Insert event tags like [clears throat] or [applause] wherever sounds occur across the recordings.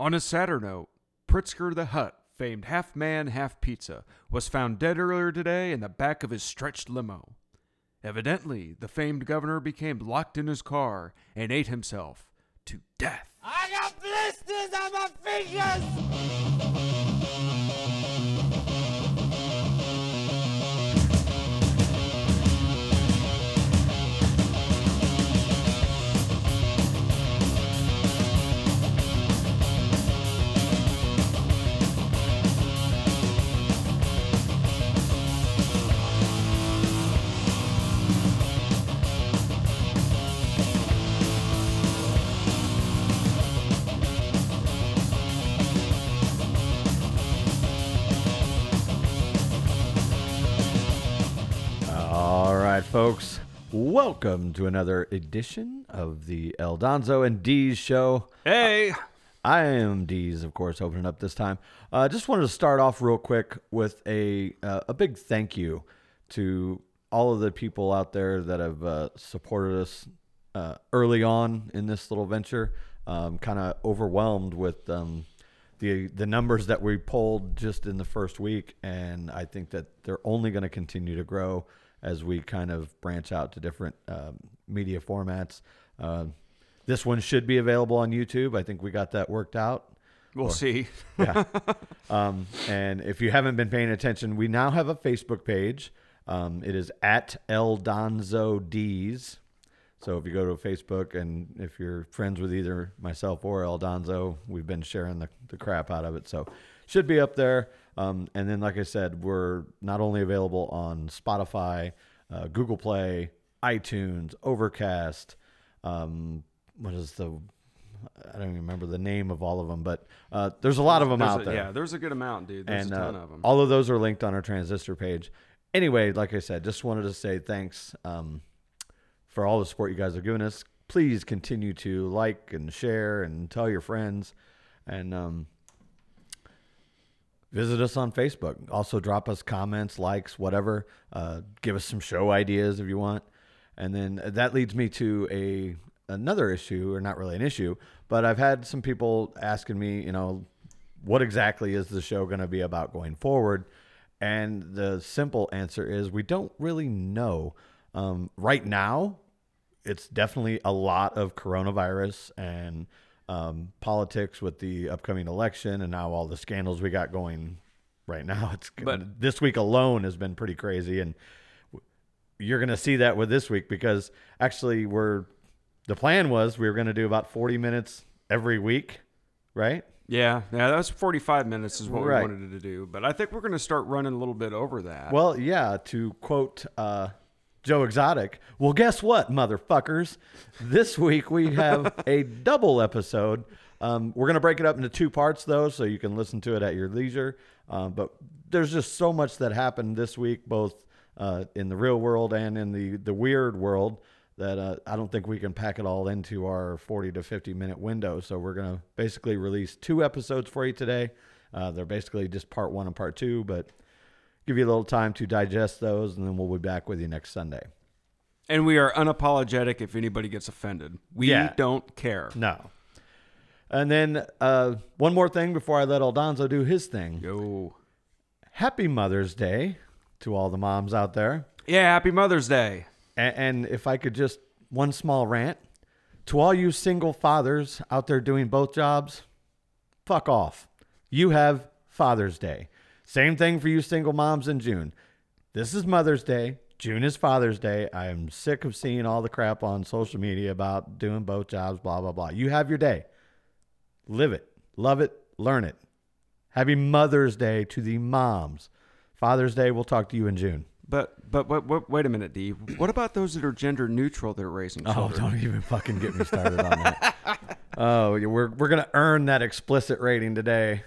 On a sadder note, Pritzker the Hut, famed half man, half pizza, was found dead earlier today in the back of his stretched limo. Evidently, the famed governor became locked in his car and ate himself to death. I got blisters on my fingers! Right, folks. Welcome to another edition of the Eldonzo and D's show. Hey! I am D's, of course, opening up this time. Uh, just wanted to start off real quick with a uh, a big thank you to all of the people out there that have uh, supported us uh, early on in this little venture. Um, kind of overwhelmed with um, the the numbers that we pulled just in the first week, and I think that they're only going to continue to grow as we kind of branch out to different um, media formats. Uh, this one should be available on YouTube. I think we got that worked out. We'll see. [laughs] Yeah. um, and if you haven't been paying attention, we now have a Facebook page. Um, it is at Eldonzo D's. So if you go to Facebook and if you're friends with either myself or Eldonzo, we've been sharing the, the crap out of it. So should be up there. Um, and then, like I said, we're not only available on Spotify, uh, Google Play, iTunes, Overcast. Um, what is the I don't even remember the name of all of them, but uh, there's a lot of them There's out a- there Yeah, there's a good amount, dude. There's and a ton uh, of them. all of those are linked on our transistor page. Anyway, like I said, just wanted to say thanks um, for all the support you guys have given us. Please continue to like and share and tell your friends, and um, visit us on Facebook. Also, drop us comments, likes, whatever. Uh, give us some show ideas if you want. And then that leads me to a another issue, or not really an issue, but I've had some people asking me, you know, what exactly is the show going to be about going forward? And the simple answer is we don't really know. Um, right now, it's definitely a lot of coronavirus and um, politics with the upcoming election and now all the scandals we got going right now. [laughs] It's But- this week alone has been pretty crazy, and you're going to see that with this week because actually we're the plan was we were going to do about 40 minutes every week, right? yeah, yeah, that was 45 minutes is what Right. we wanted to do. But I think we're going to start running a little bit over that. Well, yeah, to quote uh, Joe Exotic, well, guess what, motherfuckers? This week we have a double episode. Um, we're going to break it up into two parts, though, so you can listen to it at your leisure. Um, but there's just so much that happened this week, both uh, in the real world and in the, the weird world, that uh, I don't think we can pack it all into our 40 to 50 minute window. So we're going to basically release two episodes for you today. Uh, they're basically just part one and part two, but give you a little time to digest those, and then we'll be back with you next Sunday. and we are unapologetic if anybody gets offended. We Yeah. don't care. No. And then uh, one more thing before I let Aldonzo do his thing. Yo. Happy Mother's Day to all the moms out there. Yeah, happy Mother's Day. And, and if I could just one small rant to all you single fathers out there doing both jobs, fuck off. You have Father's Day. Same thing for you single moms in June. This is Mother's Day. June is Father's Day. I am sick of seeing all the crap on social media about doing both jobs, blah, blah, blah. You have your day. Live it, love it, learn it. Happy Mother's Day to the moms. Father's Day, we'll talk to you in June. But but wait, wait, wait a minute, D. What about those that are gender neutral that are raising oh, children? Oh, don't even fucking get me started on that. [laughs] Oh, we're we're gonna earn that explicit rating today.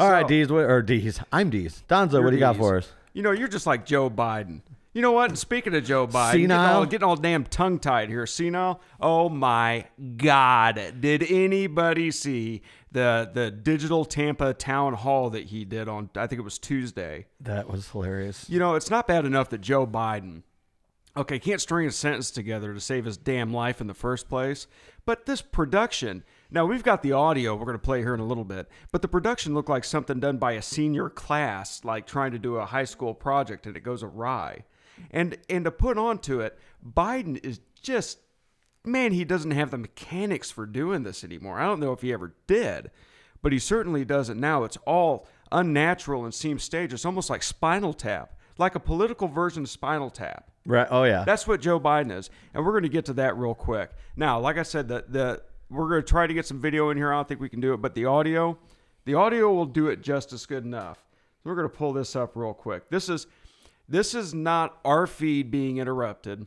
All right, So- D's what or D's. I'm D's. Donzo, what do you got D's. for us? You know, you're just like Joe Biden. You know what? Speaking of Joe Biden, getting all, getting all damn tongue tied here. Senile. Oh my God! Did anybody see the the digital Tampa town hall that he did on? I think it was Tuesday. That was hilarious. You know, it's not bad enough that Joe Biden Okay, can't string a sentence together to save his damn life in the first place. But this production, now we've got the audio we're going to play here in a little bit, but the production looked like something done by a senior class, like trying to do a high school project and it goes awry. And and to put onto it, Biden is just man, he doesn't have the mechanics for doing this anymore. I don't know if he ever did, but he certainly doesn't now. It's all unnatural and seems staged. It's almost like Spinal Tap, like a political version of Spinal Tap. Right. Oh yeah. That's what Joe Biden is, and we're going to get to that real quick. Now, like I said, the the we're going to try to get some video in here. I don't think we can do it, but the audio, the audio will do it just as good enough. So we're going to pull this up real quick. This is this is not our feed being interrupted.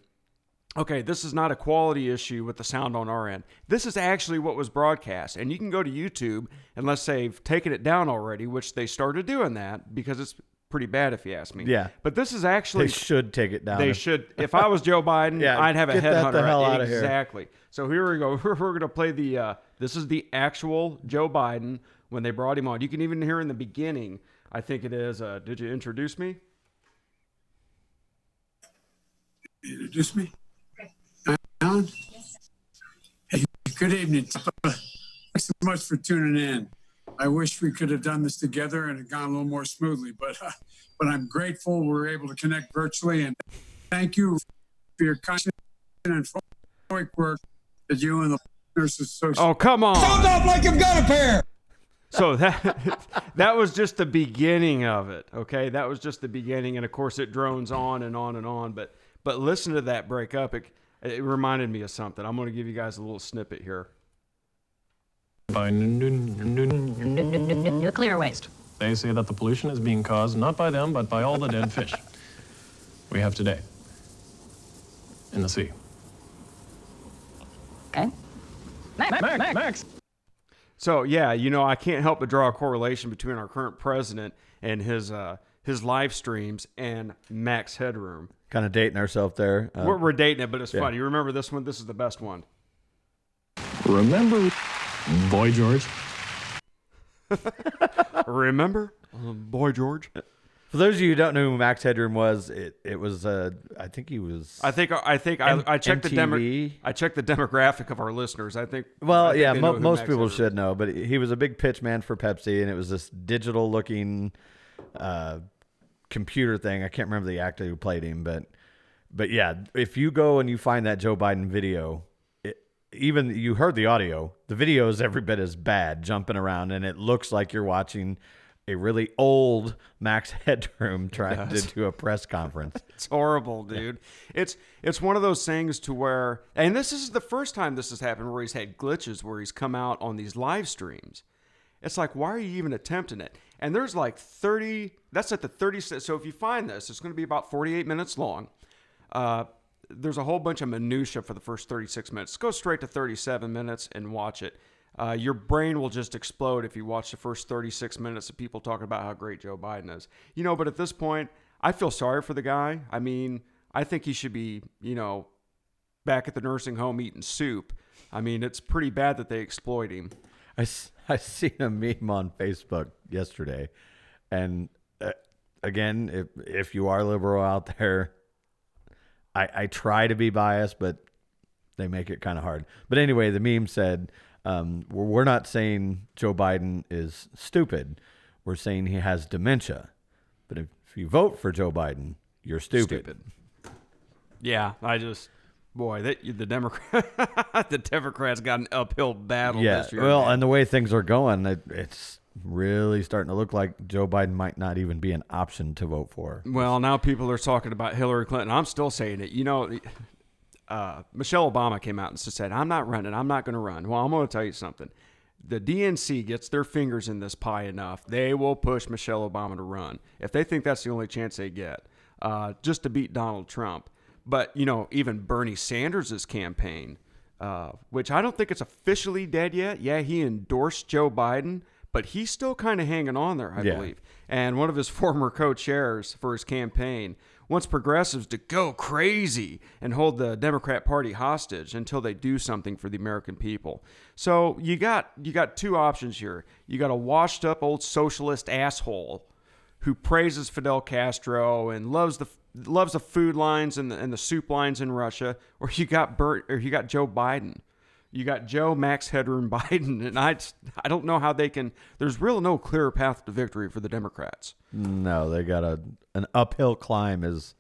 Okay, this is not a quality issue with the sound on our end. This is actually what was broadcast. And you can go to YouTube unless they've taken it down already, which they started doing that because it's pretty bad if you ask me. Yeah. But this is actually they should take it down. they If- should. If I was Joe Biden, [laughs] Yeah, I'd have a headhunter. the hell outta here. exactly. So here we go. [laughs] We're going to play the. Uh, this is the actual Joe Biden when they brought him on. You can even hear in the beginning. I think it is. Uh, did you introduce me? introduce me? Alan? Hey, good evening. Thanks so much for tuning in. I wish we could have done this together and it gone a little more smoothly, but uh, but I'm grateful we're able to connect virtually and thank you for your constant and heroic work that you and the Nurses Association. Oh come on! Sound off like you've got a pair. So that [laughs] that was just the beginning of it. Okay, that was just the beginning, and of course it drones on and on and on. But but listen to that break up. It, it reminded me of something. I'm going to give you guys a little snippet here. By n- n- n- n- Nuclear waste. They say that the pollution is being caused not by them, but by all the dead fish we have today in the sea. Okay. Max, Max, Max. So yeah, you know, I can't help but draw a correlation between our current president and his uh, his live streams and Max Headroom. kind of dating ourselves there. Uh, we're, we're dating it, but it's funny. You remember this one? This is the best one. Remember, Boy George? [laughs] Remember, uh, boy George? for those of you who don't know who Max Headroom was, it it was uh, I think he was. I think I think I, M- I checked the demo, I checked the demographic of our listeners. I think. I Well, think yeah, mo- most Max people Headroom should know, but he was a big pitch man for Pepsi, and it was this digital looking uh, computer thing. I can't remember the actor who played him, but but yeah, if you go and you find that Joe Biden video, it, even you heard the audio, the video is every bit as bad, jumping around, and it looks like you're watching a really old Max [laughs] Headroom trying to do a press conference. [laughs] It's horrible, dude. It's it's one of those things to where, and this is the first time this has happened where he's had glitches where he's come out on these live streams. It's like, why are you even attempting it? And there's like 30. That's at the 30. So if you find this, it's going to be about 48 minutes long. Uh, there's a whole bunch of minutia for the first 36 minutes. Go straight to 37 minutes and watch it. Uh, your brain will just explode if you watch the first 36 minutes of people talking about how great Joe Biden is. You know, but at this point, I feel sorry for the guy. I mean, I think he should be, you know, back at the nursing home eating soup. I mean, it's pretty bad that they exploit him. I, [laughs] I seen a meme on Facebook yesterday, and uh, again, if if you are liberal out there, I I try to be biased, but they make it kind of hard. But anyway, the meme said, um, we're, "We're not saying Joe Biden is stupid. We're saying he has dementia. But if, you vote for Joe Biden, you're stupid." Yeah, I just boy, that the Democrat [laughs] the Democrats got an uphill battle Yeah. this year. Well, man. and the way things are going, it, it's really starting to look like Joe Biden might not even be an option to vote for. Well, now people are talking about Hillary Clinton. I'm still saying it. You know, uh, Michelle Obama came out and said, "I'm not running. I'm not going to run." Well, I'm going to tell you something. The DNC gets their fingers in this pie enough, they will push Michelle Obama to run if they think that's the only chance they get, uh, just to beat Donald Trump. But you know, even Bernie Sanders' campaign, uh, which I don't think it's officially dead yet. Yeah, he endorsed Joe Biden, but he's still kind of hanging on there, I Yeah. believe. And one of his [laughs] former co-chairs for his campaign wants progressives to go crazy and hold the Democrat Party hostage until they do something for the American people. So you got you got two options here. You got a washed up old socialist asshole who praises Fidel Castro and loves the loves the food lines and the, and the soup lines in Russia, or you got Bert, or you got Joe Biden. You got Joe Max Headroom [laughs] Biden, and I I don't know how they can. There's real no clear path to victory for the Democrats. No, they got a an uphill climb, is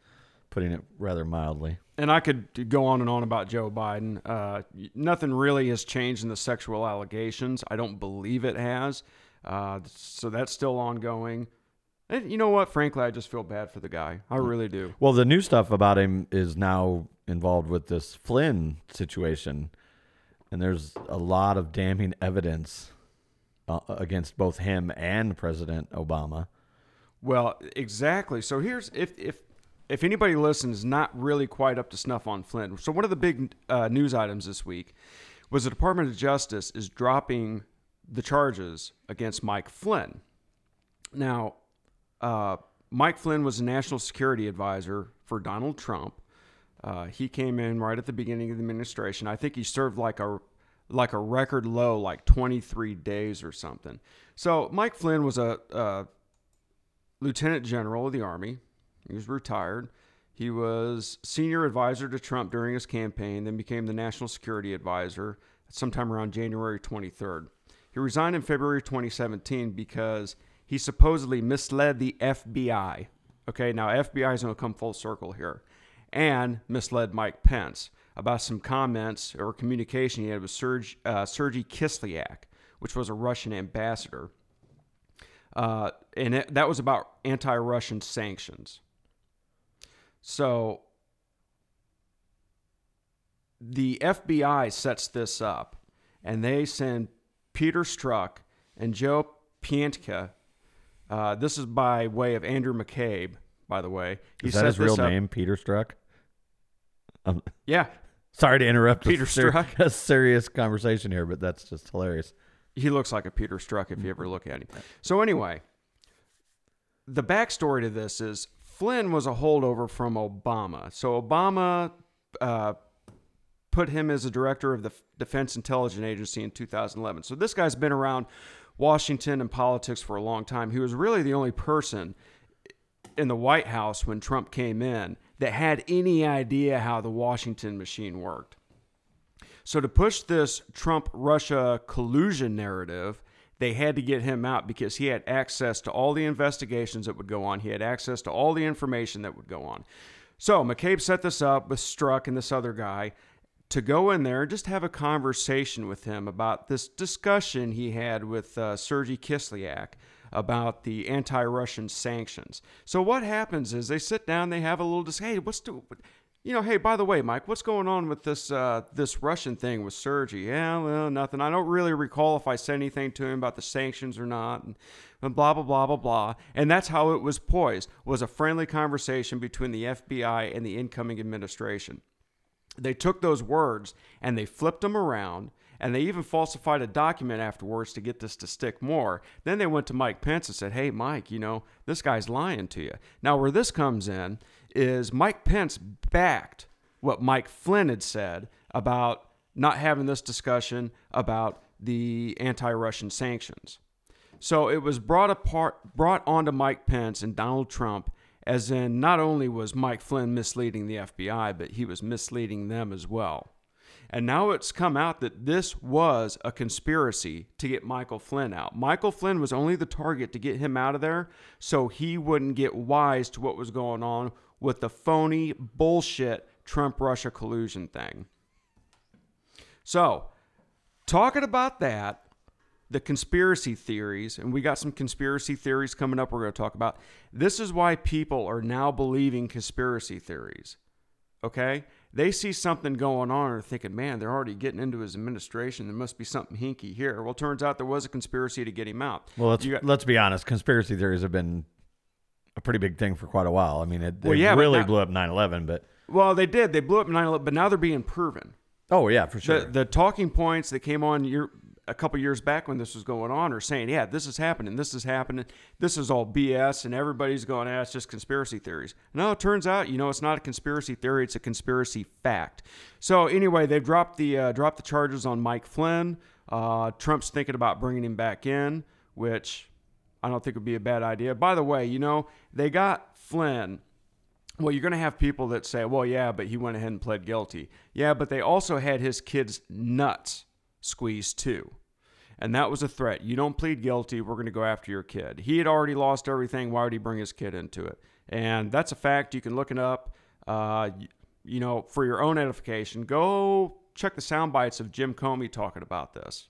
putting it rather mildly. and I could go on and on about Joe Biden. Uh, nothing really has changed in the sexual allegations. I don't believe it has. Uh, so that's still ongoing. And you know what? Frankly, I just feel bad for the guy. I really do. Well, the new stuff about him is now involved with this Flynn situation, and there's a lot of damning evidence uh, against both him and President Obama. Well, exactly. So here's if if if anybody listens not really quite up to snuff on Flynn. So one of the big uh, news items this week was the Department of Justice is dropping the charges against Mike Flynn. Now, uh, Mike Flynn was a national security advisor for Donald Trump. Uh, he came in right at the beginning of the administration. I think he served like a like a record low, like 23 days or something. So Mike Flynn was a, a lieutenant general of the army. He was retired. He was senior advisor to Trump during his campaign, then became the national security advisor sometime around January 23rd. He resigned in February 2017 because he supposedly misled the FBI. Okay, now FBI is going to come full circle here, and misled Mike Pence about some comments or communication he had with Serge, uh, Sergei Kislyak, which was a Russian ambassador. Uh, and it, that was about anti Russian sanctions. So the FBI sets this up, and they send Peter Strzok and Joe Pientka. Uh, this is by way of Andrew McCabe, by the way. He Is that his real up- name, Peter Struck? Um, Yeah, sorry to interrupt. Peter a, ser- Strzok? a serious conversation here, but that's just hilarious. he looks like a Peter Struck if you ever look at him. So anyway, the backstory to this is Flynn was a holdover from Obama. So Obama uh, put him as a director of the Defense Intelligence Agency in 2011. So this guy's been around Washington and politics for a long time. He was really the only person in the White House when Trump came in that had any idea how the Washington machine worked. So to push this Trump Russia collusion narrative, they had to get him out because he had access to all the investigations that would go on. He had access to all the information that would go on. So McCabe set this up with Strzok and this other guy to go in there and just have a conversation with him about this discussion he had with uh, Sergei Kislyak about the anti-Russian sanctions. So what happens is they sit down, they have a little dis- hey, what's the you know, hey, by the way, Mike, what's going on with this uh, this Russian thing with Sergey? Yeah, well, nothing. I don't really recall if I said anything to him about the sanctions or not, and, and blah blah blah blah blah. And that's how it was poised. Was a friendly conversation between the FBI and the incoming administration. They took those words and they flipped them around, and they even falsified a document afterwards to get this to stick more. Then they went to Mike Pence and said, "Hey, Mike, you know this guy's lying to you." Now, where this comes in is Mike Pence backed what Mike Flynn had said about not having this discussion about the anti-Russian sanctions. So it was brought apart, brought onto Mike Pence and Donald Trump, as in not only was Mike Flynn misleading the FBI, but he was misleading them as well. And now it's come out that this was a conspiracy to get Michael Flynn out. Michael Flynn was only the target to get him out of there so he wouldn't get wise to what was going on with the phony bullshit Trump Russia collusion thing. So, talking about that, the conspiracy theories, and we got some conspiracy theories coming up we're going to talk about. This is why people are now believing conspiracy theories. Okay? They see something going on and are thinking, man, they're already getting into his administration. There must be something hinky here. Well, turns out there was a conspiracy to get him out. Well, let's got- let's be honest. Conspiracy theories have been a pretty big thing for quite a while. I mean, it, Well, yeah, really now- blew up 9/11, but Well, they did. They blew up 9 11, but now they're being proven. oh yeah, for sure. The, the talking points that came on year, a couple years back when this was going on are saying, yeah, this is happening, this is happening, this is all BS, and everybody's going, ah, it's just conspiracy theories. No, it turns out, you know, it's not a conspiracy theory, it's a conspiracy fact. So anyway, they've dropped the uh, dropped the charges on Mike Flynn. Uh, Trump's thinking about bringing him back in, which I don't think would be a bad idea. By the way, you know, they got Flynn. Well, you're going to have people that say, well, yeah, but he went ahead and pled guilty. Yeah, but they also had his kid's nuts squeezed two. And that was a threat. You don't plead guilty, we're going to go after your kid. He had already lost everything. Why would he bring his kid into it? And that's a fact. You can look it up. Uh, you know, for your own edification, go check the sound bites of Jim Comey talking about this.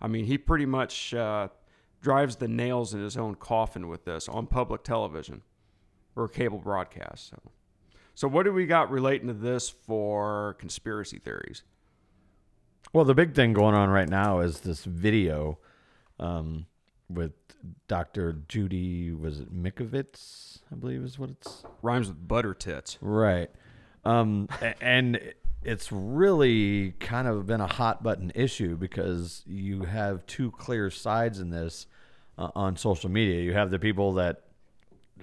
I mean, he pretty much uh, drives the nails in his own coffin with this on public television or cable broadcast. So, so what do we got relating to this for conspiracy theories? Well, the big thing going on right now is this video um, with Dr. Judy, was it Mikovits? I believe is what it's. Rhymes with butter tits. Right. Um, and it's really kind of been a hot button issue because you have two clear sides in this uh, on social media. You have the people that,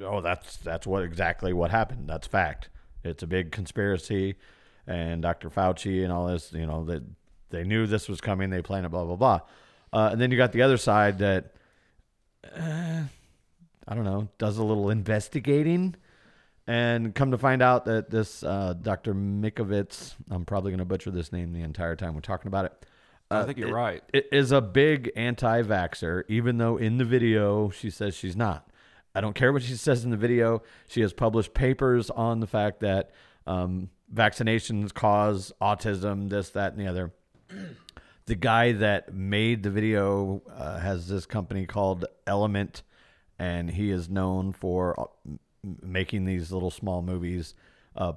oh, that's that's what exactly what happened. That's fact. It's a big conspiracy, and Dr. Fauci and all this. You know that they knew this was coming. They planned it. Blah blah blah. Uh, and then you got the other side that, uh, I don't know, does a little investigating and come to find out that this uh, Dr. Mikovits, I'm probably going to butcher this name the entire time we're talking about it. I think you're it- right. It is a big anti vaxxer, even though in the video she says she's not. I don't care what she says in the video. She has published papers on the fact that um, vaccinations cause autism, this, that, and the other. [clears throat] The guy that made the video uh, has this company called Element, and he is known for uh, making these little small movies, uh,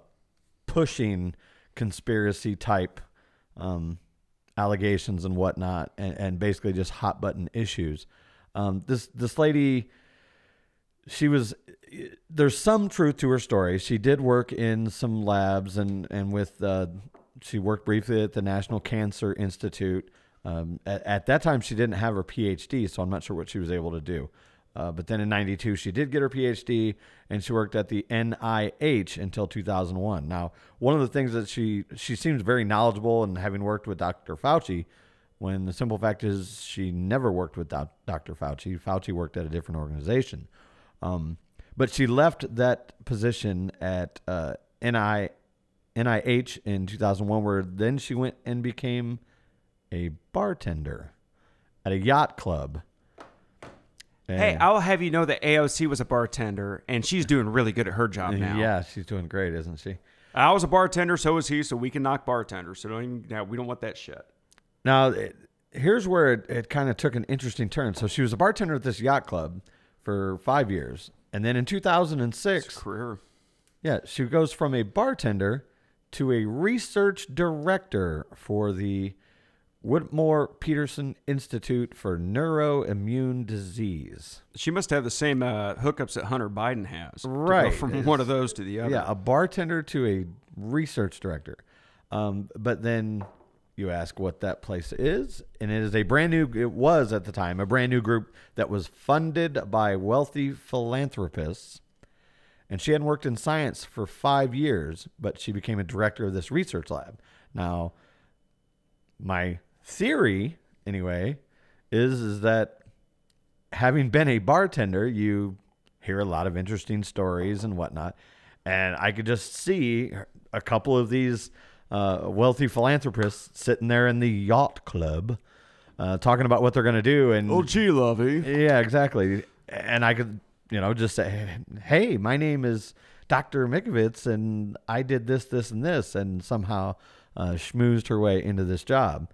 pushing conspiracy type um, allegations and whatnot, and, and basically just hot button issues. Um, this this lady, she was. There's some truth to her story. She did work in some labs and and with. Uh, she worked briefly at the National Cancer Institute. Um, at, at that time, she didn't have her PhD, so I'm not sure what she was able to do. Uh, but then in '92, she did get her PhD, and she worked at the NIH until 2001. Now, one of the things that she she seems very knowledgeable, and having worked with Dr. Fauci, when the simple fact is she never worked with Dr. Fauci. Fauci worked at a different organization, um, but she left that position at uh, NI, NIH in 2001, where then she went and became a bartender at a yacht club. Hey, I'll have you know that AOC was a bartender, and she's doing really good at her job now. Yeah, she's doing great, isn't she? I was a bartender, so was he, so we can knock bartenders. So don't even, yeah, we don't want that shit. Now, it, here's where it, it kind of took an interesting turn. So she was a bartender at this yacht club for five years. And then in 2006, Career. yeah, she goes from a bartender to a research director for the Whittemore Peterson Institute for Neuroimmune Disease. She must have the same uh, hookups that Hunter Biden has. Right. from It's- one of those to the other. Yeah, a bartender to a research director. Um, but then you ask what that place is, and it is a brand new. It was at the time a brand new group that was funded by wealthy philanthropists. And she hadn't worked in science for five years, but she became a director of this research lab. Now, my theory, anyway, is is that having been a bartender, you hear a lot of interesting stories and whatnot. And I could just see a couple of these uh, wealthy philanthropists sitting there in the yacht club uh, talking about what they're going to do. And Oh, gee, lovey. yeah, exactly. And I could, you know, just say, hey, my name is Dr. Mikovits, and I did this, this, and this, and somehow uh, schmoozed her way into this job.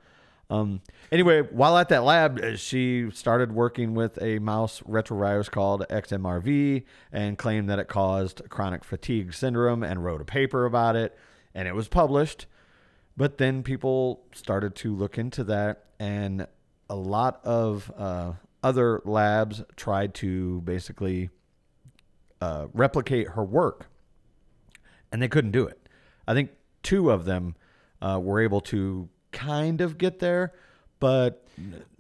Um, anyway, while at that lab, uh, she started working with a mouse retrovirus called XMRV and claimed that it caused chronic fatigue syndrome and wrote a paper about it. And it was published. But then people started to look into that, and a lot of uh, other labs tried to basically uh, replicate her work, and they couldn't do it. I think two of them uh, were able to kind of get there, but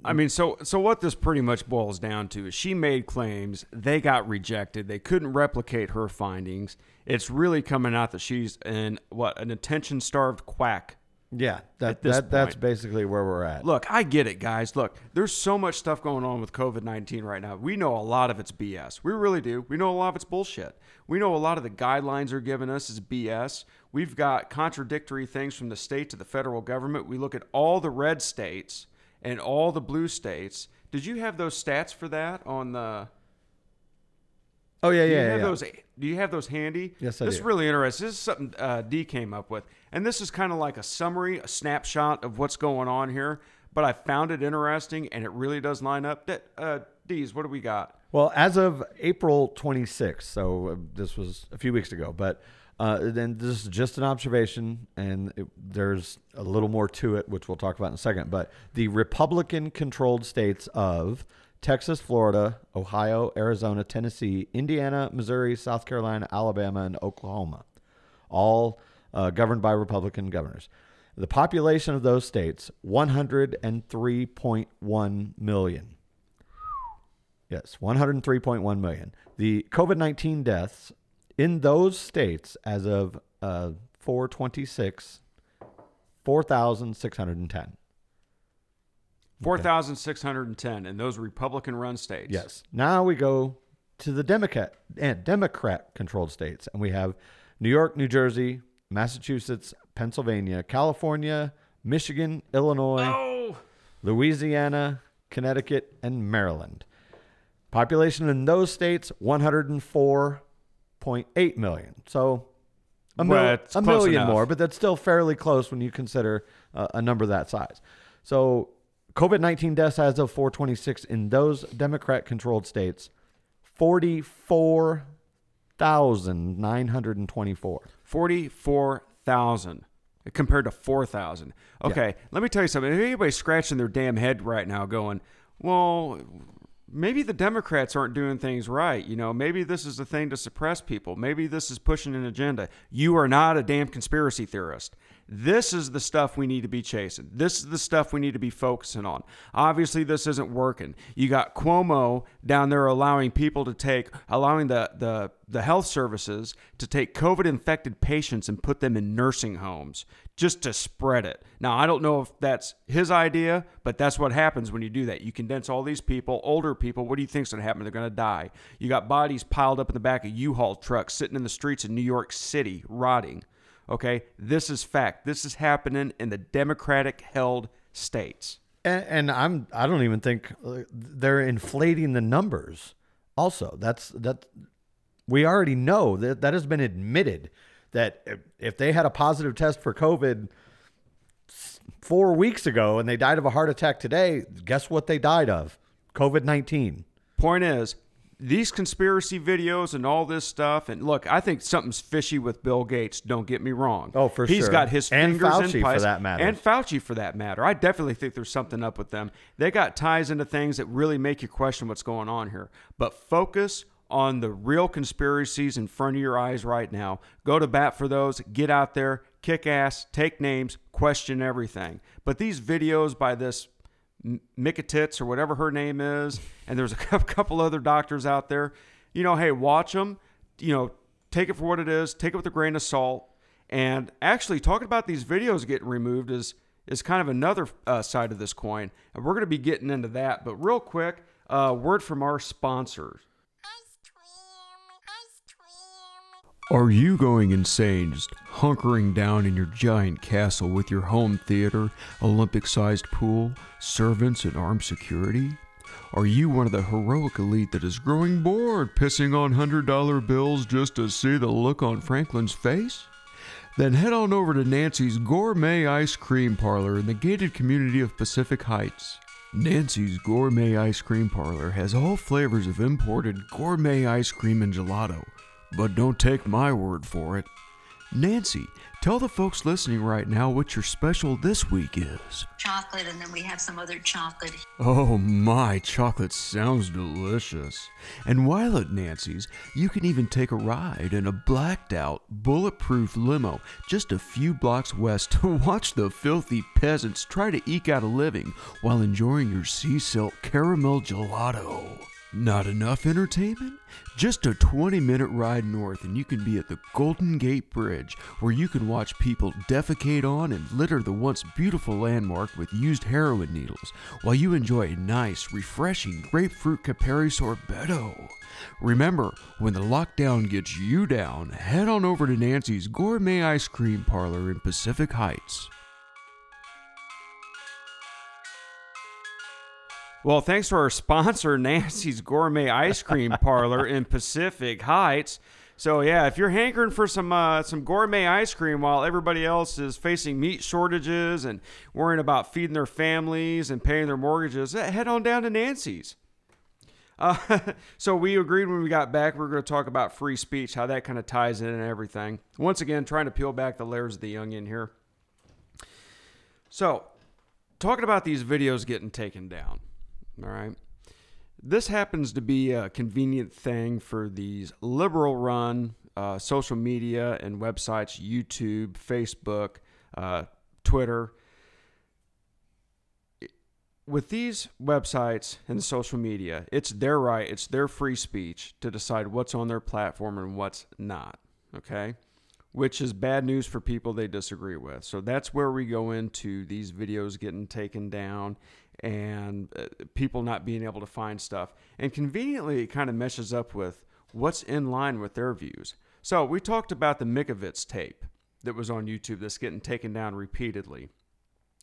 I mean, so so what this pretty much boils down to is she made claims, they got rejected, they couldn't replicate her findings. It's really coming out that she's an what an attention starved quack Yeah, that, that that's basically where we're at. Look, I get it, guys. Look, there's so much stuff going on with COVID 19 right now. We know a lot of it's BS. We really do. We know a lot of it's bullshit. We know a lot of the guidelines are giving us is BS. We've got contradictory things from the state to the federal government. We look at all the red states and all the blue states. Did you have those stats for that on the. Oh yeah, yeah. Do you yeah, have yeah. those? Do you have those handy? Yes, I This do. is really interesting. This is something uh, D came up with, and this is kind of like a summary, a snapshot of what's going on here. But I found it interesting, and it really does line up. That uh, D's, what do we got? Well, as of April 26th, so uh, this was a few weeks ago, but uh, then this is just an observation, and it, there's a little more to it, which we'll talk about in a second. But the Republican controlled states of Texas, Florida, Ohio, Arizona, Tennessee, Indiana, Missouri, South Carolina, Alabama, and Oklahoma, all uh, governed by Republican governors. The population of those states, 103.1 million. Yes, 103.1 million. The COVID 19 deaths in those states as of uh, 426, 4,610. 4,610 in those Republican run states. Yes. Now we go to the Democrat and Democrat controlled states, and we have New York, New Jersey, Massachusetts, Pennsylvania, California, Michigan, Illinois, Oh, Louisiana, Connecticut, and Maryland. Population in those states 104.8 million. So a, Well, a million enough. more, but that's still fairly close when you consider uh, a number that size. So COVID 19 deaths as of 426 in those Democrat controlled states 44,924. 44,000 compared to 4,000. Okay, let me tell you something. If anybody's scratching their damn head right now going, well, maybe the Democrats aren't doing things right. You know, maybe this is a thing to suppress people. Maybe this is pushing an agenda. You are not a damn conspiracy theorist. This is the stuff we need to be chasing. This is the stuff we need to be focusing on. Obviously, this isn't working. You got Cuomo down there allowing people to take, allowing the, the, the health services to take COVID infected patients and put them in nursing homes just to spread it. Now, I don't know if that's his idea, but that's what happens when you do that. You condense all these people, older people. What do you think's going to happen? They're going to die. You got bodies piled up in the back of U-Haul trucks sitting in the streets of New York City, rotting. Okay, this is fact. This is happening in the Democratic held states. And, and I'm I don't even think uh, they're inflating the numbers. Also, that's that we already know that that has been admitted that if, if they had a positive test for COVID four weeks ago and they died of a heart attack today, guess what they died of? COVID nineteen. Point is, these conspiracy videos and all this stuff, and look, I think something's fishy with Bill Gates. Don't get me wrong. Oh, for He's sure. He's got his And fingers Fauci, in for that matter. and Fauci for that matter. I definitely think there's something up with them. They got ties into things that really make you question what's going on here. But focus on the real conspiracies in front of your eyes right now. Go to bat for those. Get out there, kick ass, take names, question everything. But these videos by this Mikatits or whatever her name is, and there's a [laughs] couple other doctors out there. You know, hey, watch them. You know, take it for what it is. Take it with a grain of salt. And actually, talking about these videos getting removed is is kind of another uh, side of this coin, and we're going to be getting into that. But real quick, uh, word from our sponsors. Are you going insane just hunkering down in your giant castle with your home theater, Olympic sized pool, servants, and armed security? Are you one of the heroic elite that is growing bored pissing on $100 bills just to see the look on Franklin's face? Then head on over to Nancy's Gourmet Ice Cream Parlor in the gated community of Pacific Heights. Nancy's Gourmet Ice Cream Parlor has all flavors of imported gourmet ice cream and gelato. But don't take my word for it. Nancy, tell the folks listening right now what your special this week is. chocolate, and then we have some other chocolate. Oh my, chocolate sounds delicious. And while at Nancy's, you can even take a ride in a blacked out, bulletproof limo just a few blocks west to [laughs] watch the filthy peasants try to eke out a living while enjoying your sea salt caramel gelato. Not enough entertainment? Just a 20 minute ride north, and you can be at the Golden Gate Bridge, where you can watch people defecate on and litter the once beautiful landmark with used heroin needles, while you enjoy a nice, refreshing grapefruit Capri sorbetto. Remember, when the lockdown gets you down, head on over to Nancy's Gourmet Ice Cream Parlor in Pacific Heights. Well, thanks to our sponsor, [laughs] Nancy's Gourmet Ice Cream Parlor in Pacific Heights. So yeah, if you're hankering for some uh, some gourmet ice cream while everybody else is facing meat shortages and worrying about feeding their families and paying their mortgages, eh, head on down to Nancy's. Uh, [laughs] so we agreed when we got back we are going to talk about free speech, how that kind of ties in and everything. Once again, trying to peel back the layers of the onion here. So, talking about these videos getting taken down. All right. This happens to be a convenient thing for these liberal run uh, social media and websites, YouTube, Facebook, uh, Twitter. With these websites and social media, it's their right, it's their free speech to decide what's on their platform and what's not. Okay which is bad news for people they disagree with. So that's where we go into these videos getting taken down and uh, people not being able to find stuff. And conveniently, it kind of meshes up with what's in line with their views. So we talked about the Mikovits tape that was on YouTube that's getting taken down repeatedly.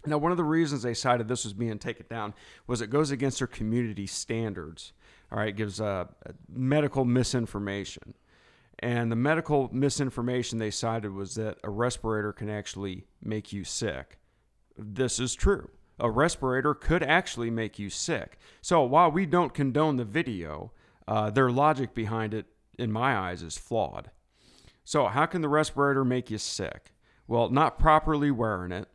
Now, one of the reasons they cited this was being taken down was it goes against their community standards. All right, it gives uh, medical misinformation. And the medical misinformation they cited was that a respirator can actually make you sick. This is true. A respirator could actually make you sick. So while we don't condone the video, uh, their logic behind it, in my eyes, is flawed. So, how can the respirator make you sick? Well, not properly wearing it,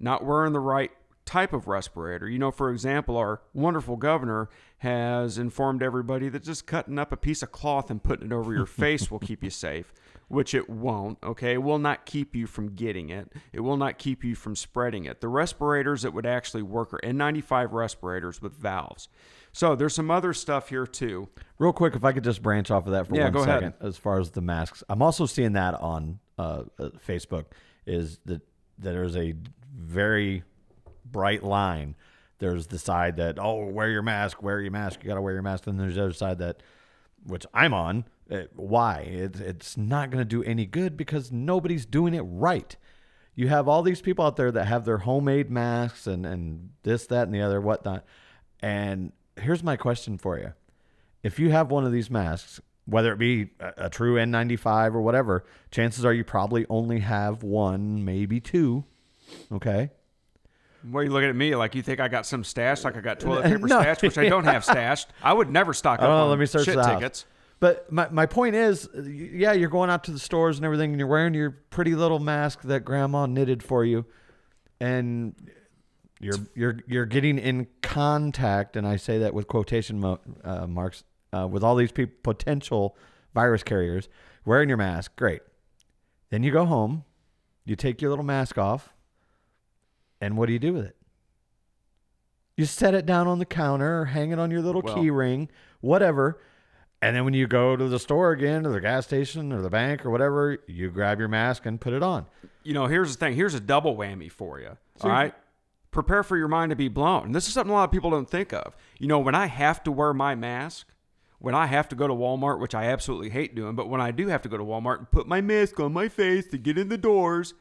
not wearing the right type of respirator. You know, for example, our wonderful governor has informed everybody that just cutting up a piece of cloth and putting it over your [laughs] face will keep you safe, which it won't, okay? It will not keep you from getting it. It will not keep you from spreading it. The respirators that would actually work are N95 respirators with valves. So there's some other stuff here too. Real quick, if I could just branch off of that for Yeah, one second, ahead. as far as the masks, I'm also seeing that on uh, uh, Facebook. Is that that there's a very bright line. There's the side that oh, wear your mask, wear your mask, you got to wear your mask. And there's the other side that, which I'm on. Uh, why? It's it's not going to do any good because nobody's doing it right. You have all these people out there that have their homemade masks and and this, that, and the other, whatnot. And here's my question for you: If you have one of these masks, whether it be a, a true N95 or whatever, chances are you probably only have one, maybe two. Okay. Why are you looking at me like you think I got some stash, like I got toilet [laughs] paper No. stashed, which I don't have [laughs] stashed. I would never stock up Oh, on let me search shit tickets. But my, my point is, yeah, you're going out to the stores and everything, and you're wearing your pretty little mask that grandma knitted for you, and you're you're you're getting in contact, and I say that with quotation mo- uh, marks, uh, with all these people, potential virus carriers, wearing your mask. Great. Then you go home, you take your little mask off, and what do you do with it? You set it down on the counter or hang it on your little Well- key ring, whatever. And then when you go to the store again, or the gas station, or the bank, or whatever, you grab your mask and put it on. You know, here's the thing. Here's a double whammy for you. all right. Prepare for your mind to be blown. And this is something a lot of people don't think of. You know, when I have to wear my mask, when I have to go to Walmart, which I absolutely hate doing, but when I do have to go to Walmart and put my mask on my face to get in the doors,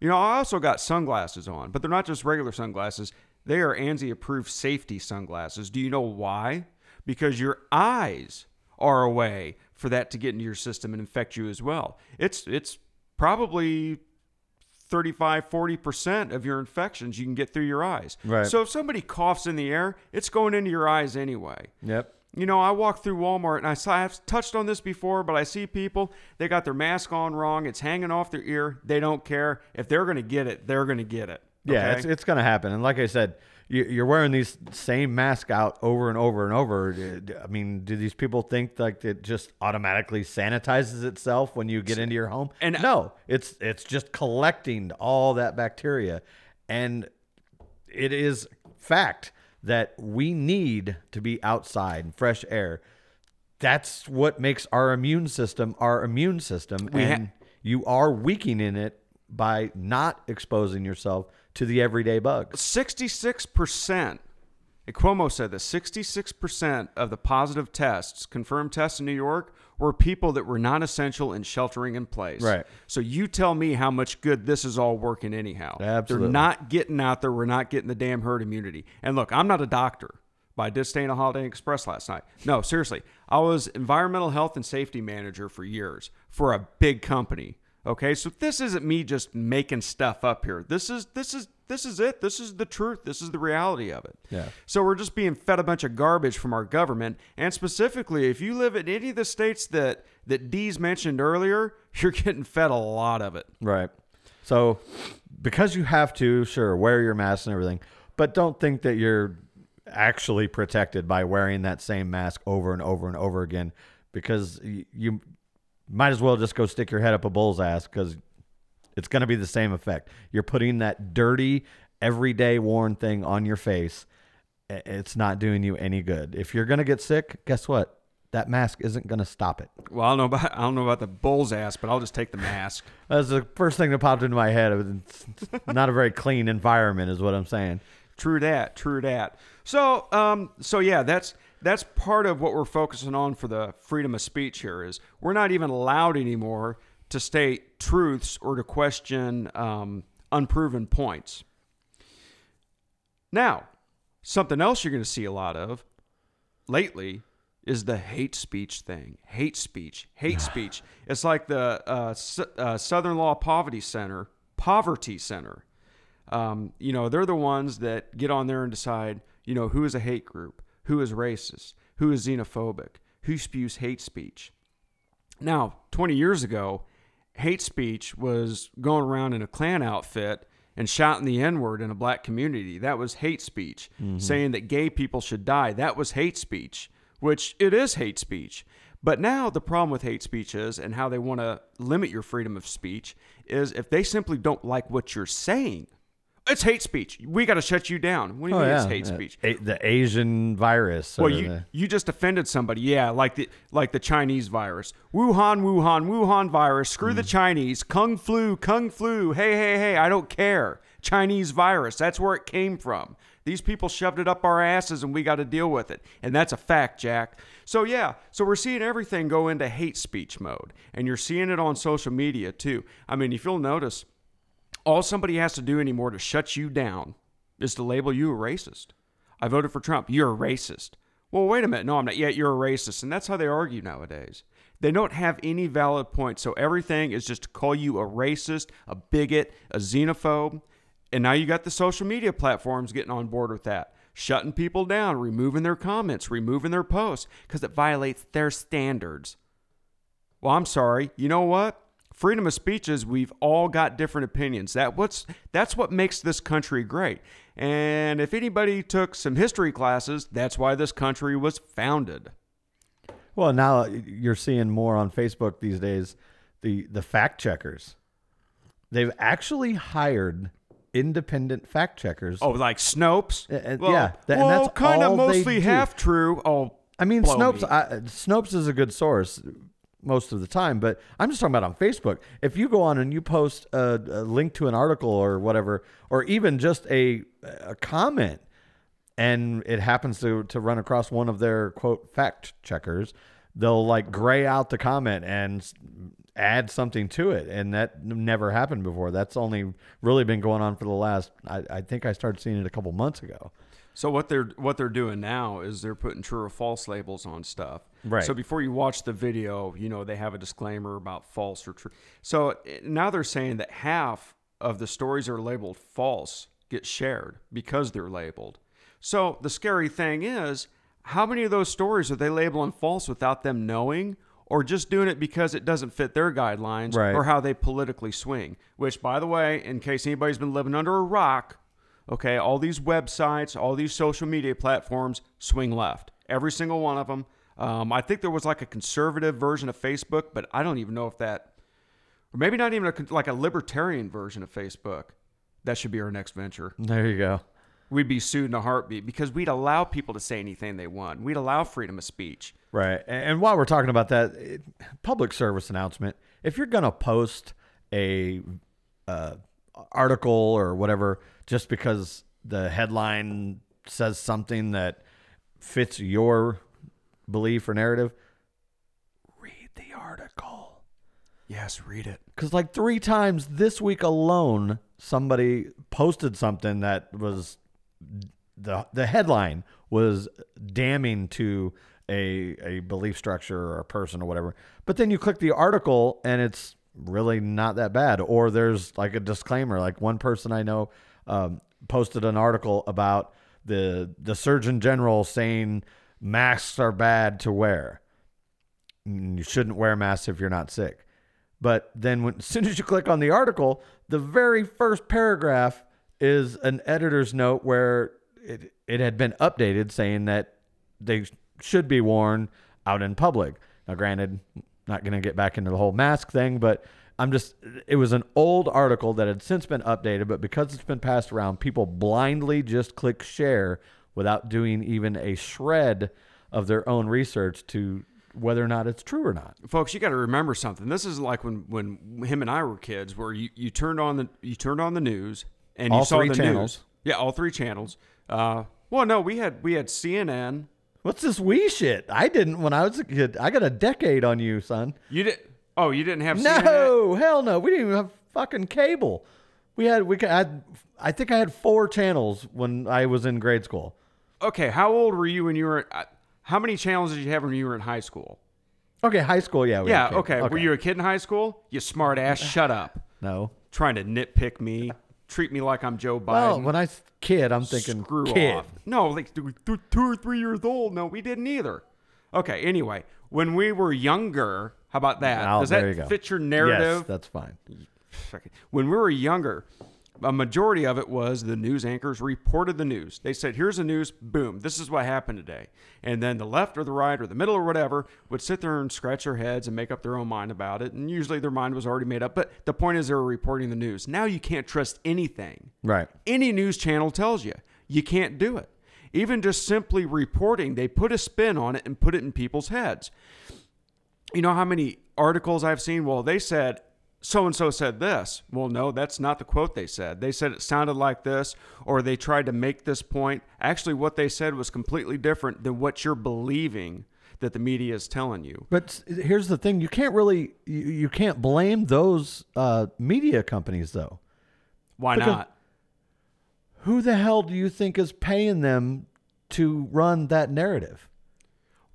you know, I also got sunglasses on, but they're not just regular sunglasses. They are ANSI approved safety sunglasses. Do you know why? Because your eyes are a way for that to get into your system and infect you as well. It's it's probably 35 40% of your infections you can get through your eyes. Right. So if somebody coughs in the air, it's going into your eyes anyway. Yep. You know, I walk through Walmart and I saw, I've touched on this before, but I see people, they got their mask on wrong. It's hanging off their ear. They don't care. If they're going to get it, they're going to get it. Yeah, it's it's gonna happen. And like I said, you, you're wearing these same mask out over and over and over. I mean, do these people think like it just automatically sanitizes itself when you get into your home? And- no, it's it's just collecting all that bacteria, and it is fact that we need to be outside and fresh air. That's what makes our immune system our immune system. We ha- and you are weakening it by not exposing yourself to the everyday bug. 66%. And Cuomo said that 66% of the positive tests, confirmed tests in New York, were people that were non essential and sheltering in place. Right. So you tell me how much good this is all working anyhow. Absolutely. They're not getting out there. We're not getting the damn herd immunity. And look, I'm not a doctor, but I did stay in a Holiday Inn Express last night. No, seriously. I was environmental health and safety manager for years for a big company. Okay, so this isn't me just making stuff up here. This is this is this is it. This is the truth. This is the reality of it. Yeah. So we're just being fed a bunch of garbage from our government, and specifically, if you live in any of the states that that Deez mentioned earlier, [laughs] you're getting fed a lot of it. Right. So, because you have to, sure, wear your mask and everything, but don't think that you're actually protected by wearing that same mask over and over and over again because you might as well just go stick your head up a bull's ass because it's going to be the same effect. You're putting that dirty, everyday worn thing on your face. It's not doing you any good. If you're going to get sick, guess what? That mask isn't going to stop it. Well, I don't know about I don't know about the bull's ass, but I'll just take the mask. That's the first thing that popped into my head. It's not a very clean environment, is what I'm saying. True that. True that. So, um, so yeah, that's that's part of what we're focusing on for the freedom of speech here. Is we're not even allowed anymore to state truths or to question um, unproven points. Now, something else you're going to see a lot of lately is the hate speech thing. Hate speech. Hate [sighs] speech. It's like the uh, S- uh, Southern Law Poverty Center, Poverty Center. Um, you know, they're the ones that get on there and decide, you know, who is a hate group, who is racist, who is xenophobic, who spews hate speech. Now, 20 years ago, hate speech was going around in a Klan outfit and shouting the N word in a black community. That was hate speech. Mm-hmm. Saying that gay people should die. That was hate speech, which it is hate speech. But now the problem with hate speech is, and how they want to limit your freedom of speech, is if they simply don't like what you're saying, it's hate speech. We got to shut you down. What do you mean it's hate Oh, Yeah. speech? A- the Asian virus. Well, you the- you just offended somebody, yeah, like the like the Chinese virus, Wuhan, Wuhan, Wuhan virus. Screw Mm. the Chinese, Kung flu, Kung flu. Hey, hey, hey, I don't care. Chinese virus. That's where it came from. These people shoved it up our asses, and we got to deal with it, and that's a fact, Jack. So yeah, so we're seeing everything go into hate speech mode, and you're seeing it on social media too. I mean, if you'll notice, all somebody has to do anymore to shut you down is to label you a racist. I voted for Trump. You're a racist. Well, wait a minute. No, I'm not. Yet you're a racist. And that's how they argue nowadays. They don't have any valid points. So everything is just to call you a racist, a bigot, a xenophobe. And now you got the social media platforms getting on board with that, shutting people down, removing their comments, removing their posts because it violates their standards. Well, I'm sorry. You know what? Freedom of speech is we've all got different opinions. That what's that's what makes this country great. And if anybody took some history classes, that's why this country was founded. well, now you're seeing more on Facebook these days. The the fact checkers, they've actually hired independent fact checkers. Oh, like Snopes? Uh, uh, well, yeah, that- and well, that's kind of mostly half true. Oh, I mean, Snopes. I, Snopes is a good source most of the time, but I'm just talking about on Facebook. If you go on and you post a, a link to an article or whatever, or even just a a comment, and it happens to to run across one of their quote fact checkers, they'll like gray out the comment and add something to it, and that never happened before. That's only really been going on for the last. I, I think I started seeing it a couple months ago. So what they're what they're doing now is they're putting true or false labels on stuff. Right. So before you watch the video, you know they have a disclaimer about false or true. So eh, now they're saying that half of the stories that are labeled false get shared because they're labeled. So the scary thing is, how many of those stories are they labeling false without them knowing? Or just doing it because it doesn't fit their guidelines Right. or how they politically swing. Which, by the way, in case anybody's been living under a rock, Okay, all these websites, all these social media platforms swing left. Every single one of them. Um, I think there was like a conservative version of Facebook, but I don't even know if that, or maybe not even a, like a libertarian version of Facebook. That should be our next venture. There you go. we'd be sued in a heartbeat because we'd allow people to say anything they want. We'd allow freedom of speech. Right. And and while we're talking about that, public service announcement, if you're going to post a uh, article or whatever just because the headline says something that fits your belief or narrative, read the article. Yes, read it. Because like three times this week alone, somebody posted something that was the the headline was damning to a a belief structure or a person or whatever. But then you click the article and it's really not that bad. Or there's like a disclaimer. Like one person I know um, posted an article about the the Surgeon General saying masks are bad to wear. Mm, You shouldn't wear masks if you're not sick. But then, when, [laughs] as soon as you click on the article, the very first paragraph is an editor's note where it, it had been updated saying that they should be worn out in public. Now, granted, not going to get back into the whole mask thing, but I'm just, it was an old article that had since been updated, but because it's been passed around, people blindly just click share without doing even a shred of their own research to whether or not it's true or not. folks you got to remember something this is like when when him and i were kids where you, you turned on the you turned on the news and you saw three the channels. news yeah all three channels uh well no we had we had cnn What's this wee shit? I didn't when I was a kid. I got a decade on you, son. you did oh you didn't have cnn No, hell no. We didn't even have fucking cable. We had we had I think I had four channels when I was in grade school. okay how old were you when you were uh, how many channels did you have when you were in high school Okay, high school, yeah. we yeah cable. okay. were you a kid in high school you smart ass shut up No. trying to nitpick me treat me like i'm joe biden Well, when I was kid, I'm thinking Screw kid. off. No, like two or three years old. No, we didn't either. Okay. Anyway, when we were younger, how about that? Oh, Does that you fit your narrative? Yes, that's fine. When we were younger, a majority of it was the news anchors reported the news. They said, "Here's the news. Boom. This is what happened today." And then the left or the right or the middle or whatever would sit there and scratch their heads and make up their own mind about it. And usually their mind was already made up. But the point is, they were reporting the news. Now you can't trust anything Right. any news channel tells you. You can't do it. Even just simply reporting, they put a spin on it and put it in people's heads. You know how many articles I've seen? Well, they said so and so said this. Well, no, that's not the quote they said. They said it sounded like this, or they tried to make this point. Actually, what they said was completely different than what you're believing that the media is telling you. But here's the thing: you can't really you, you can't blame those uh, media companies though. Why Because- not? Who the hell do you think is paying them to run that narrative?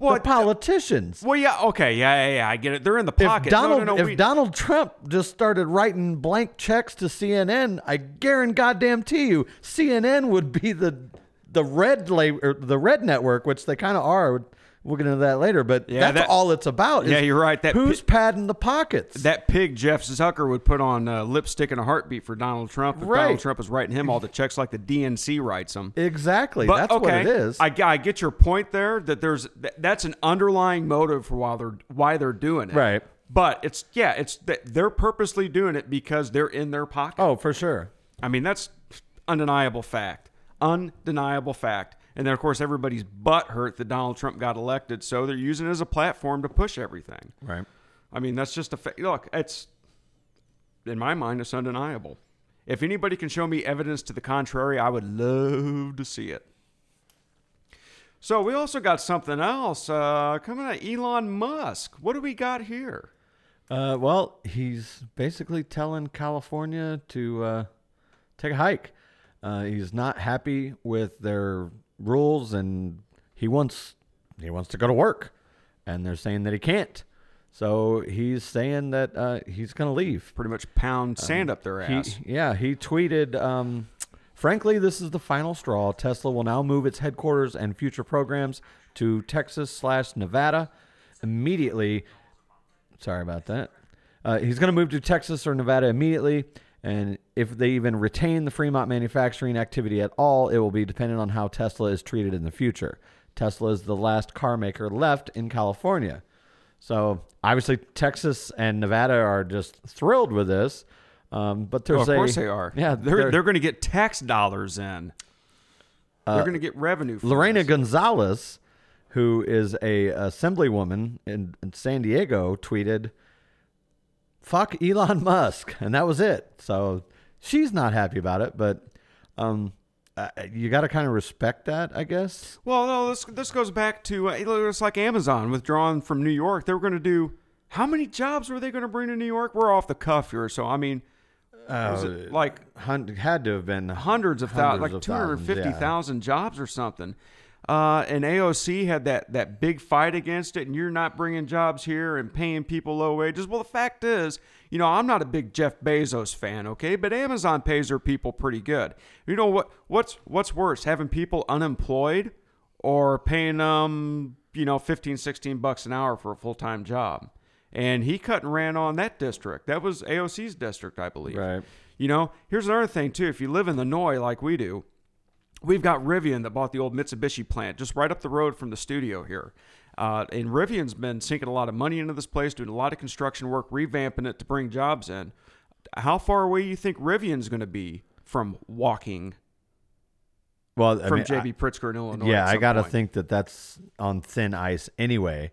Well, the politicians. well, yeah, okay, yeah, yeah, yeah, I get it. They're in the if pocket. Donald no, no, no, if we- Donald Trump just started writing blank checks to CNN, I guarantee goddamn to you, CNN would be the the red la- or the red network, which they kind of are. We'll get into that later, but Yeah, that's that- all it's about. is Yeah, you're right. That who's pi- padding the pockets? that pig Jeff Zucker would put on uh, lipstick and a heartbeat for Donald Trump if Right. Donald Trump is writing him all the checks like the DNC writes them. exactly. But that's okay, what it is. I, I get your point there that there's that, that's an underlying motive for why they're why they're doing it. Right. But it's yeah, it's that they're purposely doing it because they're in their pocket. oh, for sure. I mean that's undeniable fact, undeniable fact. And then of course everybody's butt hurt that Donald Trump got elected, so they're using it as a platform to push everything. Right. I mean, that's just a fa- look. It's in my mind, it's undeniable. If anybody can show me evidence to the contrary, I would love to see it. So we also got something else uh, coming out. Elon Musk. What do we got here? Uh, well, he's basically telling California to uh, take a hike. Uh, he's not happy with their rules, and he wants he wants to go to work, and they're saying that he can't. So he's saying that uh, he's going to leave. Pretty much pound sand up their He, ass. yeah, he tweeted, um, frankly, this is the final straw. Tesla will now move its headquarters and future programs to Texas slash Nevada immediately. Sorry about that. Uh, he's going to move to Texas or Nevada immediately. And if they even retain the Fremont manufacturing activity at all, it will be dependent on how Tesla is treated in the future. Tesla is the last car maker left in California. So obviously, Texas and Nevada are just thrilled with this. Um, but Oh, there's of a- course they are. Yeah, they're they're- they're going to get tax dollars in. They're going to get revenue. From Lorena this. Gonzalez, who is a assemblywoman in, in San Diego, tweeted, "Fuck Elon Musk," and that was it. So she's not happy about it, but um, uh, you got to kind of respect that, I guess. Well, no, this this goes back to uh, it's like Amazon withdrawing from New York. They were going to do how many jobs were they going to bring to New York? We're off the cuff here, so I mean, it like had to have been hundreds of thousands, like two hundred fifty yeah. jobs or something. Uh, and AOC had that that big fight against it, and you're not bringing jobs here and paying people low wages. Well, the fact is, you know, I'm not a big Jeff Bezos fan, okay, but Amazon pays their people pretty good. You know what? What's what's worse, having people unemployed or paying them, you know, 15, 16 bucks an hour for a full time job? And he cut and ran on that district. That was AOC's district, I believe. Right. You know, here's another thing too. If you live in the Noi like we do, we've got Rivian that bought the old Mitsubishi plant just right up the road from the studio here. Uh, and Rivian's been sinking a lot of money into this place, doing a lot of construction work, revamping it to bring jobs in. How far away do you think Rivian's going to be from walking Well, I from mean, JB Pritzker in Illinois? yeah, I got to think that that's on thin ice anyway.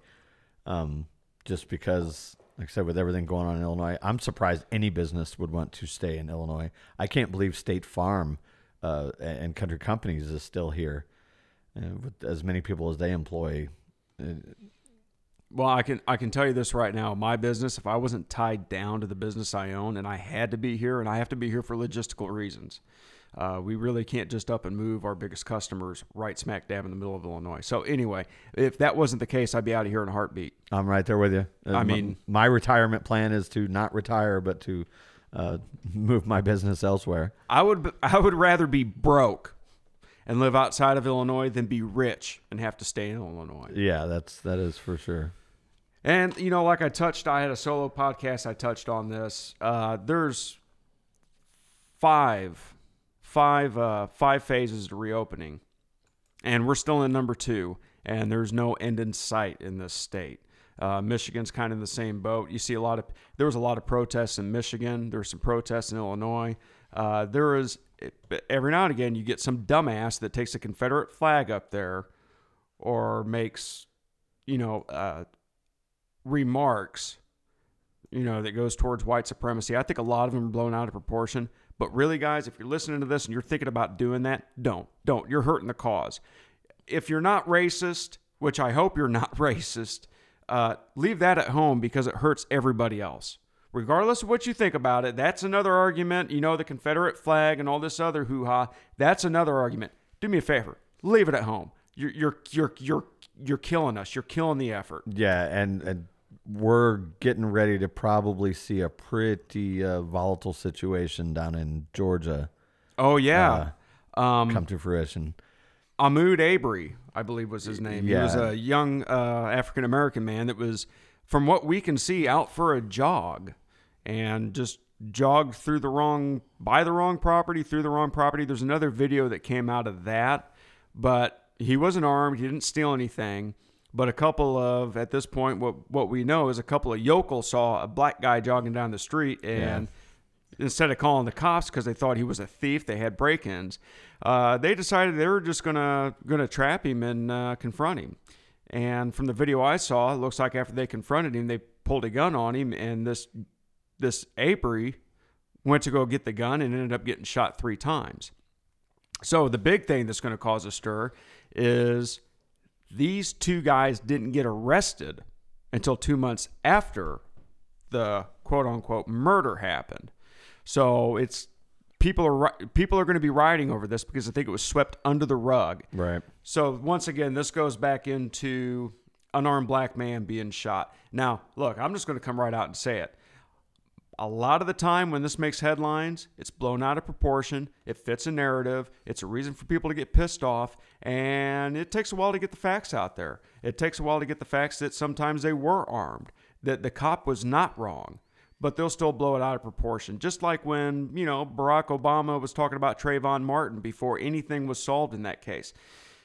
Um, just because, like I said, with everything going on in Illinois, I'm surprised any business would want to stay in Illinois. I can't believe State Farm uh, and Country Companies is still here uh, with as many people as they employ. Well, I can I can tell you this right now. My business, if I wasn't tied down to the business I own, and I had to be here, and I have to be here for logistical reasons, uh, we really can't just up and move our biggest customers right smack dab in the middle of Illinois. So anyway, if that wasn't the case, I'd be out of here in a heartbeat. I'm right there with you. Uh, I mean- my retirement plan is to not retire, but to uh, [laughs] move my business elsewhere. I would I would rather be broke and live outside of Illinois than be rich and have to stay in Illinois. Yeah, that's that is for sure. And you know, like I touched, I had a solo podcast. I touched on this. Uh, there's five, five, uh, five phases to reopening, and we're still in number two. And there's no end in sight in this state. Uh, Michigan's kind of in the same boat. You see a lot of there was a lot of protests in Michigan. There's some protests in Illinois. Uh, there is every now and again you get some dumbass that takes a Confederate flag up there, or makes, you know, uh, remarks, you know, that goes towards white supremacy. I think a lot of them are blown out of proportion. But really, guys, if you're listening to this and you're thinking about doing that, don't. Don't. You're hurting the cause. If you're not racist, which I hope you're not [laughs] racist, uh, leave that at home because it hurts everybody else. Regardless of what you think about it, that's another argument. You know, the Confederate flag and all this other hoo ha, that's another argument. Do me a favor, leave it at home. You're, you're, you're, you're, you're killing us. You're killing the effort. Yeah, and, and we're getting ready to probably see a pretty uh, volatile situation down in Georgia Oh yeah. um, come to fruition. Ahmaud Avery, I believe was his name. He was a young uh, African American man that was, from what we can see, out for a jog and just jogged through the wrong, by the wrong property, through the wrong property. There's another video that came out of that, but he wasn't armed. He didn't steal anything. But a couple of, at this point, what what we know is a couple of yokels saw a black guy jogging down the street and instead of calling the cops because they thought he was a thief, they had break-ins. Uh, they decided they were just gonna gonna trap him and uh, confront him. And from the video I saw, it looks like after they confronted him, they pulled a gun on him, and this this Avery went to go get the gun and ended up getting shot three times. So the big thing that's going to cause a stir is these two guys didn't get arrested until two months after the quote unquote murder happened. So it's people are people are going to be rioting over this because I think it was swept under the rug. Right. So once again, this goes back into unarmed black man being shot. Now, look, I'm just going to come right out and say it. A lot of the time when this makes headlines, it's blown out of proportion. It fits a narrative. It's a reason for people to get pissed off. And it takes a while to get the facts out there. It takes a while to get the facts that sometimes they were armed, that the cop was not wrong, but they'll still blow it out of proportion. Just like when, you know, Barack Obama was talking about Trayvon Martin before anything was solved in that case.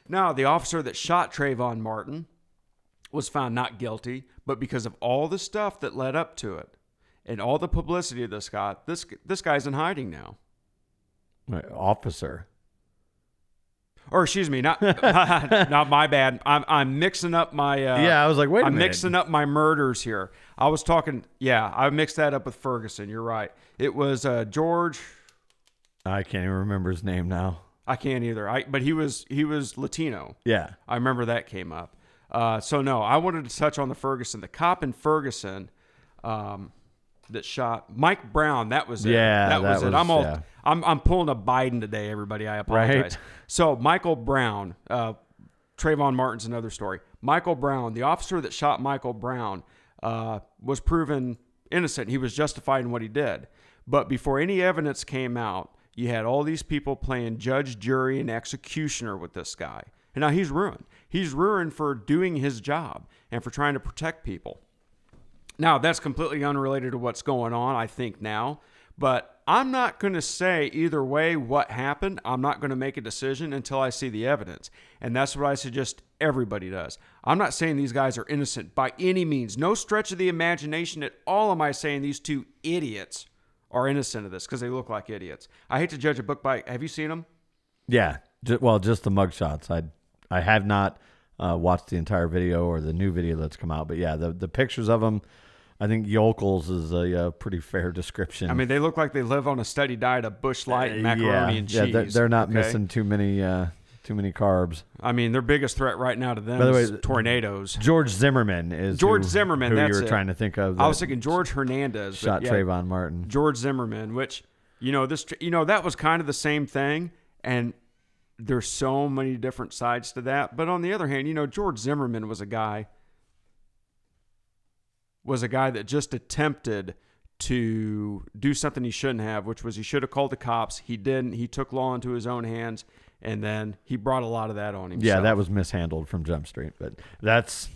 Now, the officer that shot Trayvon Martin was found not guilty, but because of all the stuff that led up to it and all the publicity of this guy, this this guy's in hiding now. Right. Officer. Or excuse me, [laughs] not not my bad. I'm I'm mixing up my. Uh, Yeah, I was like, wait a I'm minute. mixing up my murders here. I was talking. Yeah, I mixed that up with Ferguson. You're right. It was uh, George. I can't even remember his name now. I can't either. I but he was he was Latino. Yeah. I remember that came up. Uh, so no, I wanted to touch on the Ferguson, the cop in Ferguson um, that shot Mike Brown. That was it. Yeah, that, was, that it. I'm was- all yeah. I'm I'm pulling a Biden today, everybody. I apologize. Right. So Michael Brown, uh, Trayvon Martin's another story. Michael Brown, the officer that shot Michael Brown, uh, was proven innocent. He was justified in what he did. But before any evidence came out, you had all these people playing judge, jury, and executioner with this guy. And now he's ruined. He's ruined for doing his job and for trying to protect people. Now, that's completely unrelated to what's going on, I think, now. But I'm not going to say either way what happened. I'm not going to make a decision until I see the evidence. And that's what I suggest everybody does. I'm not saying these guys are innocent by any means. No stretch of the imagination at all am I saying these two idiots are innocent of this because they look like idiots. I hate to judge a book by. Have you seen them? Yeah. Well, just the mugshots. I I have not uh, watched the entire video or the new video that's come out, but yeah, the the pictures of them. I think Yokels is a, uh pretty fair description. I mean, they look like they live on a steady diet of Busch Light and Uh, macaroni yeah, and yeah, cheese. they're, they're not okay? missing too many uh, too many carbs. I mean, their biggest threat right now to them By the way, is tornadoes. George Zimmerman is George who- Zimmerman, Who that's you were it. trying to think of? I was thinking George Hernandez. shot yeah, Trayvon Martin. George Zimmerman, which you know this, you know that was kind of the same thing, and there's so many different sides to that. But on the other hand, you know George Zimmerman was a guy was a guy that just attempted to do something he shouldn't have, which was he should have called the cops. He didn't. He took law into his own hands, and then he brought a lot of that on himself. Yeah, that was mishandled from Jump Street, but that's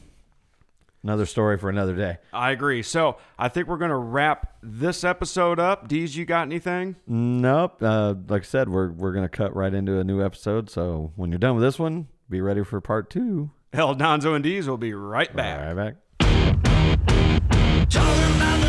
another story for another day. I agree. So I think we're going to wrap this episode up. Deez, you got anything? Nope. Uh, like I said, we're we're gonna cut right into a new episode. So when you're done with this one, be ready for part two. Hell, Donzo and Deez will be right back. Right, back. Talking about